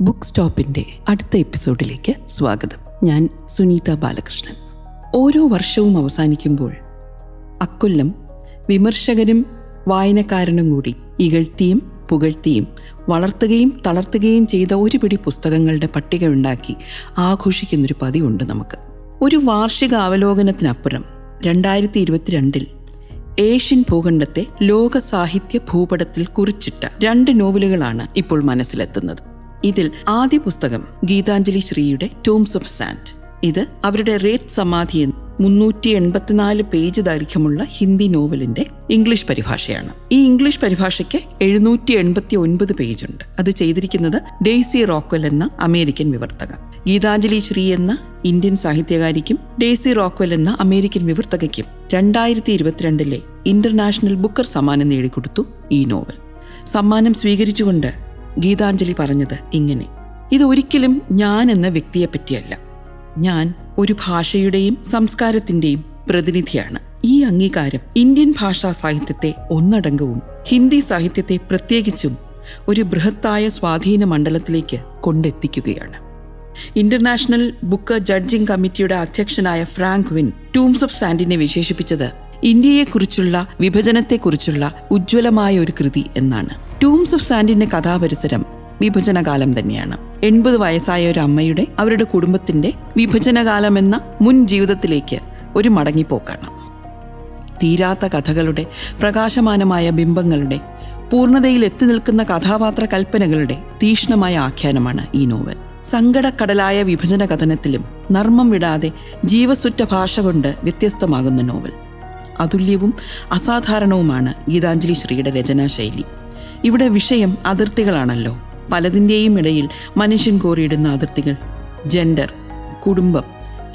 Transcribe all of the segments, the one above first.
Book സ്റ്റോപ്പിന്റെ അടുത്ത എപ്പിസോഡിലേക്ക് സ്വാഗതം. ഞാൻ സുനീത ബാലകൃഷ്ണൻ. ഓരോ വർഷവും അവസാനിക്കുമ്പോൾ അക്കൊല്ലം വിമർശകരും വായനക്കാരനും കൂടി ഇകഴ്ത്തിയും പുകഴ്ത്തിയും വളർത്തുകയും തളർത്തുകയും ചെയ്ത ഒരു പിടി പുസ്തകങ്ങളുടെ പട്ടിക ഉണ്ടാക്കി ആഘോഷിക്കുന്നൊരു പതിവുണ്ട് നമുക്ക്. ഒരു വാർഷിക അവലോകനത്തിനപ്പുറം രണ്ടായിരത്തി ഇരുപത്തിരണ്ടിൽ ഏഷ്യൻ ഭൂഖണ്ഡത്തെ ലോക സാഹിത്യ ഭൂപടത്തിൽ കുറിച്ചിട്ട രണ്ട് നോവലുകളാണ് ഇപ്പോൾ മനസ്സിലെത്തുന്നത്. ഇതിൽ ആദ്യ പുസ്തകം ഗീതാഞ്ജലി ശ്രീയുടെ ടൂംസ് ഓഫ് സാൻഡ് ഇത് അവരുടെ റേറ്റ് സമാധി എന്ന് മുന്നൂറ്റി എൺപത്തിനാല് പേജ് ദൈർഘ്യമുള്ള ഹിന്ദി നോവലിന്റെ ഇംഗ്ലീഷ് പരിഭാഷയാണ്. ഈ ഇംഗ്ലീഷ് പരിഭാഷയ്ക്ക് എഴുന്നൂറ്റി എൺപത്തി ഒൻപത് പേജുണ്ട്. അത് ചെയ്തിരിക്കുന്നത് ഡെയ്സി റോക്വൽ എന്ന അമേരിക്കൻ വിവർത്തക. ഗീതാഞ്ജലി ശ്രീ എന്ന ഇന്ത്യൻ സാഹിത്യകാരിക്കും ഡെയ്സി റോക്വൽ എന്ന അമേരിക്കൻ വിവർത്തകയ്ക്കും രണ്ടായിരത്തി ഇരുപത്തിരണ്ടിലെ ഇന്റർനാഷണൽ ബുക്കർ സമ്മാനം നേടിക്കൊടുത്തു ഈ നോവൽ. സമ്മാനം സ്വീകരിച്ചുകൊണ്ട് ഗീതാഞ്ജലി പറഞ്ഞത് ഇങ്ങനെ. ഇതൊരിക്കലും ഞാൻ എന്ന വ്യക്തിയെ പറ്റിയല്ല ഞാൻ ഒരു ഭാഷയുടെയും സംസ്കാരത്തിന്റെയും പ്രതിനിധിയാണ്. ഈ അംഗീകാരം ഇന്ത്യൻ ഭാഷാ സാഹിത്യത്തെ ഒന്നടങ്കവും ഹിന്ദി സാഹിത്യത്തെ പ്രത്യേകിച്ചും ഒരു ബൃഹത്തായ സ്വാധീന മണ്ഡലത്തിലേക്ക് കൊണ്ടെത്തിക്കുകയാണ്. ഇന്റർനാഷണൽ ബുക്ക് ജഡ്ജിംഗ് കമ്മിറ്റിയുടെ അധ്യക്ഷനായ ഫ്രാങ്ക് വിൻ ടൂംസ് ഓഫ് സാൻഡിനെ വിശേഷിപ്പിച്ചത് ഇന്ത്യയെക്കുറിച്ചുള്ള വിഭജനത്തെക്കുറിച്ചുള്ള ഉജ്ജ്വലമായ ഒരു കൃതി എന്നാണ്. ടൂംസ് ഓഫ് സാൻഡിന്റെ കഥാപരിസരം വിഭജനകാലം തന്നെയാണ്. എൺപത് വയസ്സായ ഒരു അമ്മയുടെ അവരുടെ കുടുംബത്തിന്റെ വിഭജനകാലം എന്ന മുൻ ജീവിതത്തിലേക്ക് ഒരു മടങ്ങിപ്പോക്കാണ്. തീരാത്ത കഥകളുടെ പ്രകാശമാനമായ ബിംബങ്ങളുടെ പൂർണതയിൽ എത്തി നിൽക്കുന്ന കഥാപാത്ര കൽപ്പനകളുടെ തീക്ഷ്ണമായ ആഖ്യാനമാണ് ഈ നോവൽ. സങ്കടക്കടലായ വിഭജന കഥനത്തിലും നർമ്മം വിടാതെ ജീവസുറ്റ ഭാഷ കൊണ്ട് വ്യത്യസ്തമാകുന്ന നോവൽ. അതുല്യവും അസാധാരണവുമാണ് ഗീതാഞ്ജലി ശ്രീയുടെ രചനാശൈലി. ഇവിടെ വിഷയം അതിർത്തികളാണല്ലോ. പലതിന്റെയും ഇടയിൽ മനുഷ്യൻ കോറിയിടുന്ന അതിർത്തികൾ. ജെൻഡർ കുടുംബം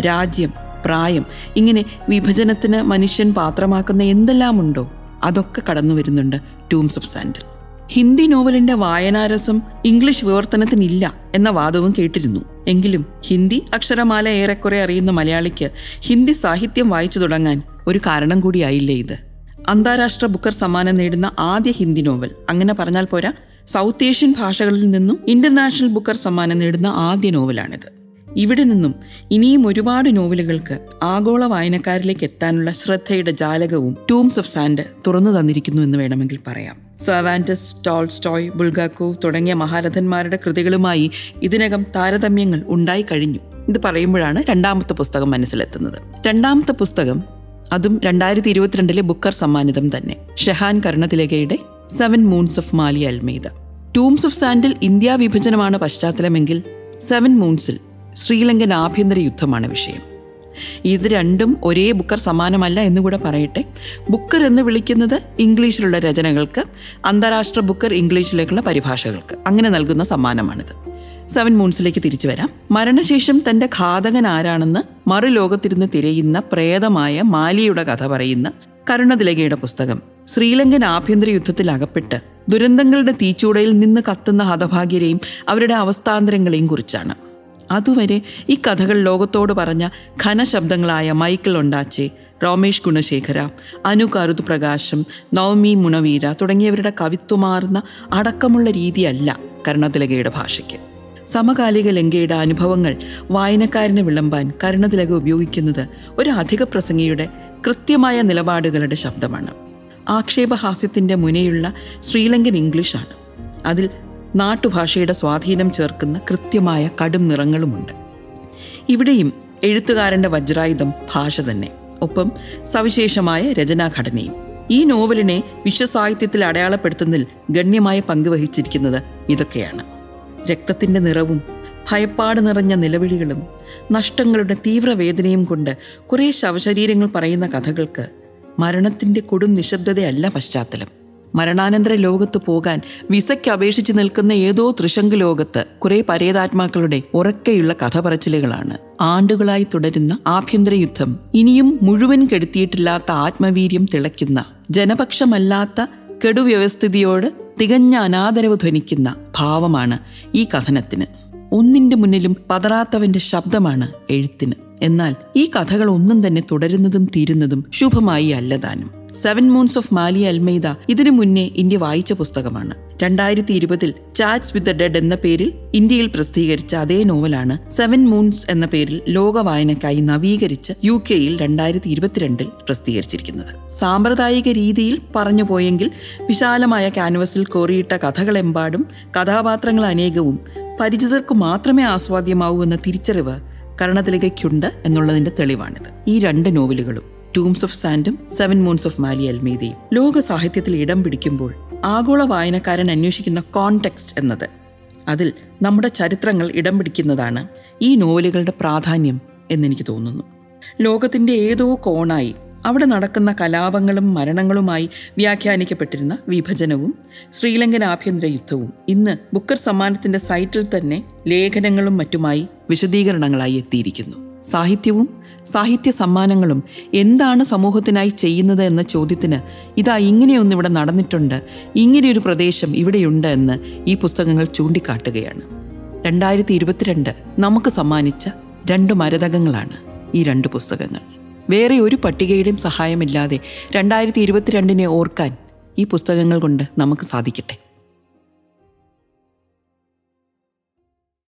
രാജ്യം പ്രായം ഇങ്ങനെ വിഭജനത്തിന് മനുഷ്യൻ പാത്രമാക്കുന്ന എന്തെല്ലാമുണ്ടോ? അതൊക്കെ കടന്നു വരുന്നുണ്ട് ടൂംസ് ഓഫ് സാൻഡൽ ഹിന്ദി നോവലിന്റെ വായനാരസം ഇംഗ്ലീഷ് വിവർത്തനത്തിനില്ല എന്ന വാദവും കേട്ടിരുന്നു. എങ്കിലും ഹിന്ദി അക്ഷരമാല ഏറെക്കുറെ അറിയുന്ന മലയാളിക്ക് ഹിന്ദി സാഹിത്യം വായിച്ചു തുടങ്ങാൻ ഒരു കാരണം കൂടിയായില്ലേ ഇത്? അന്താരാഷ്ട്ര ബുക്കർ സമ്മാനം നേടുന്ന ആദ്യ ഹിന്ദി നോവൽ. അങ്ങനെ പറഞ്ഞാൽ പോരാ സൗത്ത് ഏഷ്യൻ ഭാഷകളിൽ നിന്നും ഇന്റർനാഷണൽ ബുക്കർ സമ്മാനം നേടുന്ന ആദ്യ നോവലാണിത്. ഇവിടെ നിന്നും ഇനിയും ഒരുപാട് നോവലുകൾക്ക് ആഗോള വായനക്കാരിലേക്ക് എത്താനുള്ള ശ്രദ്ധയുടെ ജാലകവും ടൂംസ് ഓഫ് സാൻഡ് തുറന്നു തന്നിരിക്കുന്നു എന്ന് വേണമെങ്കിൽ പറയാം. സെവാന്റസ് ടോൾസ്റ്റോയ് ബുൾഗാക്കോ തുടങ്ങിയ മഹാരഥന്മാരുടെ കൃതികളുമായി ഇതിനകം താരതമ്യങ്ങൾ ഉണ്ടായി കഴിഞ്ഞു. ഇത് പറയുമ്പോഴാണ് രണ്ടാമത്തെ പുസ്തകം മനസ്സിലെത്തുന്നത്. രണ്ടാമത്തെ പുസ്തകം അതും രണ്ടായിരത്തി ഇരുപത്തിരണ്ടിലെ ബുക്കർ സമ്മാനിതം തന്നെ. Shehan കർണതിലകയുടെ seven moons of Maali Almeida. Tombs of sandal India വിഭജനമാണ് പശ്ചാത്തലമെങ്കിൽ സെവൻ മൂൺസിൽ ശ്രീലങ്കൻ ആഭ്യന്തര യുദ്ധമാണ് വിഷയം. ഇത് രണ്ടും ഒരേ ബുക്കർ സമാനമല്ല എന്നുകൂടെ പറയട്ടെ. ബുക്കർ എന്ന് വിളിക്കുന്നത് ഇംഗ്ലീഷിലുള്ള രചനകൾക്ക് അന്താരാഷ്ട്ര ബുക്കർ ഇംഗ്ലീഷിലേക്കുള്ള പരിഭാഷകൾക്ക്. അങ്ങനെ നൽകുന്ന സമ്മാനമാണിത്. സെവൻ മൂൺസിലേക്ക് തിരിച്ചു വരാം. മരണശേഷം തന്റെ ഘാതകൻ ആരാണെന്ന് മറുലോകത്തിരുന്ന് തിരയുന്ന പ്രേതമായ മാലിയുടെ കഥ പറയുന്ന കരുണതിലകയുടെ പുസ്തകം. ശ്രീലങ്കൻ ആഭ്യന്തര യുദ്ധത്തിൽ അകപ്പെട്ട് ദുരന്തങ്ങളുടെ തീച്ചൂടയിൽ നിന്ന് കത്തുന്ന ഹതഭാഗ്യരെയും അവരുടെ അവസ്ഥാന്തരങ്ങളെയും കുറിച്ചാണ്. അതുവരെ ഈ കഥകൾ ലോകത്തോട് പറഞ്ഞ ഘനശബ്ദങ്ങളായ മൈക്കിൾ ഒണ്ടാച്ചെ റോമേഷ് ഗുണശേഖര അനു കരുത് പ്രകാശം നവമി മുണവീര തുടങ്ങിയവരുടെ കവിത്വമാർന്ന അടക്കമുള്ള രീതിയല്ല കരുണതിലകയുടെ ഭാഷയ്ക്ക്. സമകാലിക ലങ്കയുടെ അനുഭവങ്ങൾ വായനക്കാരനെ വിളമ്പാൻ കരുണതിലക ഉപയോഗിക്കുന്നത് ഒരു അധിക പ്രസംഗിയുടെ കൃത്യമായ നിലപാടുകളുടെ ശബ്ദമാണ്. ആക്ഷേപഹാസ്യത്തിന്റെ മുനയുള്ള ശ്രീലങ്കൻ ഇംഗ്ലീഷാണ്. അതിൽ നാട്ടുഭാഷയുടെ സ്വാധീനം ചേർക്കുന്ന കൃത്യമായ കടും നിറങ്ങളുമുണ്ട്. ഇവിടെയും എഴുത്തുകാരന്റെ വജ്രായുധം ഭാഷ തന്നെ ഒപ്പം സവിശേഷമായ രചനാഘടനയും. ഈ നോവലിനെ വിശ്വസാഹിത്യത്തിൽ അടയാളപ്പെടുത്തുന്നതിൽ ഗണ്യമായ പങ്ക് വഹിച്ചിരിക്കുന്നത് ഇതൊക്കെയാണ്. രക്തത്തിന്റെ നിറവും ഭയപ്പാട് നിറഞ്ഞ നിലവിളികളും നഷ്ടങ്ങളുടെ തീവ്രവേദനയും കൊണ്ട് കുറേ ശവശരീരങ്ങൾ പറയുന്ന കഥകൾക്ക് മരണത്തിന്റെ കൊടും നിശബ്ദതയല്ല പശ്ചാത്തലം. മരണാനന്തര ലോകത്ത് പോകാൻ വിസയ്ക്ക് അപേക്ഷിച്ച് നിൽക്കുന്ന ഏതോ ത്രിശങ്ക് ലോകത്ത് കുറെ പരേതാത്മാക്കളുടെ ഉറക്കെയുള്ള കഥ പറച്ചിലുകളാണ് ആണ്ടുകളായി തുടരുന്ന ആഭ്യന്തര യുദ്ധം ഇനിയും മുഴുവൻ കെടുത്തിയിട്ടില്ലാത്ത ആത്മവീര്യം തിളയ്ക്കുന്ന ജനപക്ഷമല്ലാത്ത കെടുവ്യവസ്ഥിതിയോട് തികഞ്ഞ അനാദരവ് ധ്വനിക്കുന്ന ഭാവമാണ് ഈ കഥനത്തിന്. ഒന്നിന്റെ മുന്നിലും പതറാത്തവന്റെ ശബ്ദമാണ് എഴുത്തിന്. എന്നാൽ ഈ കഥകൾ ഒന്നും തന്നെ തുടരുന്നതും തീരുന്നതും ശുഭമായി അല്ലതാനും. Seven moons of Maali Almeida ഇതിനു മുന്നേ ഇന്ത്യ വായിച്ച പുസ്തകമാണ്. രണ്ടായിരത്തി ഇരുപതിൽ ചാറ്റ്സ് വിത്ത് ഡെഡ് എന്ന പേരിൽ ഇന്ത്യയിൽ പ്രസിദ്ധീകരിച്ച അതേ നോവലാണ് സെവൻ മൂൺസ് എന്ന പേരിൽ ലോക വായനക്കായി നവീകരിച്ച് യു കെയിൽ രണ്ടായിരത്തി ഇരുപത്തിരണ്ടിൽ പ്രസിദ്ധീകരിച്ചിരിക്കുന്നത്. സാമ്പ്രദായിക രീതിയിൽ പറഞ്ഞു പോയെങ്കിൽ വിശാലമായ ക്യാൻവസിൽ കോറിയിട്ട കഥകളെമ്പാടും കഥാപാത്രങ്ങൾ അനേകവും പരിചിതർക്ക് മാത്രമേ ആസ്വാദ്യമാവൂ എന്ന തിരിച്ചറിവ് കർണതിലകയ്ക്കുണ്ട് എന്നുള്ളതിന്റെ തെളിവാണിത്. ഈ രണ്ട് നോവലുകളും ടൂംസ് ഓഫ് സാൻഡും സെവൻ മൂൺസ് ഓഫ് മാലി അൽമേദയും ലോക സാഹിത്യത്തിൽ ഇടം പിടിക്കുമ്പോൾ ആഗോള വായനക്കാരൻ അന്വേഷിക്കുന്ന കോണ്ടെക്സ്റ്റ് എന്നത്. അതിൽ നമ്മുടെ ചരിത്രങ്ങൾ ഇടം പിടിക്കുന്നതാണ് ഈ നോവലുകളുടെ പ്രാധാന്യം എന്നെനിക്ക് തോന്നുന്നു. ലോകത്തിന്റെ ഏതോ കോണായി അവിടെ നടക്കുന്ന കലാപങ്ങളും മരണങ്ങളുമായി വ്യാഖ്യാനിക്കപ്പെട്ടിരുന്ന വിഭജനവും ശ്രീലങ്കൻ ആഭ്യന്തര യുദ്ധവും ഇന്ന് ബുക്കർ സമ്മാനത്തിന്റെ സൈറ്റിൽ തന്നെ ലേഖനങ്ങളും മറ്റുമായി വിശദീകരണങ്ങളായി എത്തിയിരിക്കുന്നു. സാഹിത്യവും സാഹിത്യ സമ്മാനങ്ങളും എന്താണ് സമൂഹത്തിനായി ചെയ്യുന്നത് എന്ന ചോദ്യത്തിന് ഇതാ ഇങ്ങനെയൊന്നും ഇവിടെ നടന്നിട്ടുണ്ട്. ഇങ്ങനെയൊരു പ്രദേശം ഇവിടെയുണ്ട് എന്ന് ഈ പുസ്തകങ്ങൾ ചൂണ്ടിക്കാട്ടുകയാണ്. രണ്ടായിരത്തി ഇരുപത്തിരണ്ട് നമുക്ക് സമ്മാനിച്ച രണ്ട് മരതകങ്ങളാണ് ഈ രണ്ട് പുസ്തകങ്ങൾ. വേറെ ഒരു പട്ടികയുടെയും സഹായമില്ലാതെ രണ്ടായിരത്തി ഇരുപത്തിരണ്ടിനെ ഓർക്കാൻ ഈ പുസ്തകങ്ങൾ കൊണ്ട് നമുക്ക് സാധിക്കട്ടെ.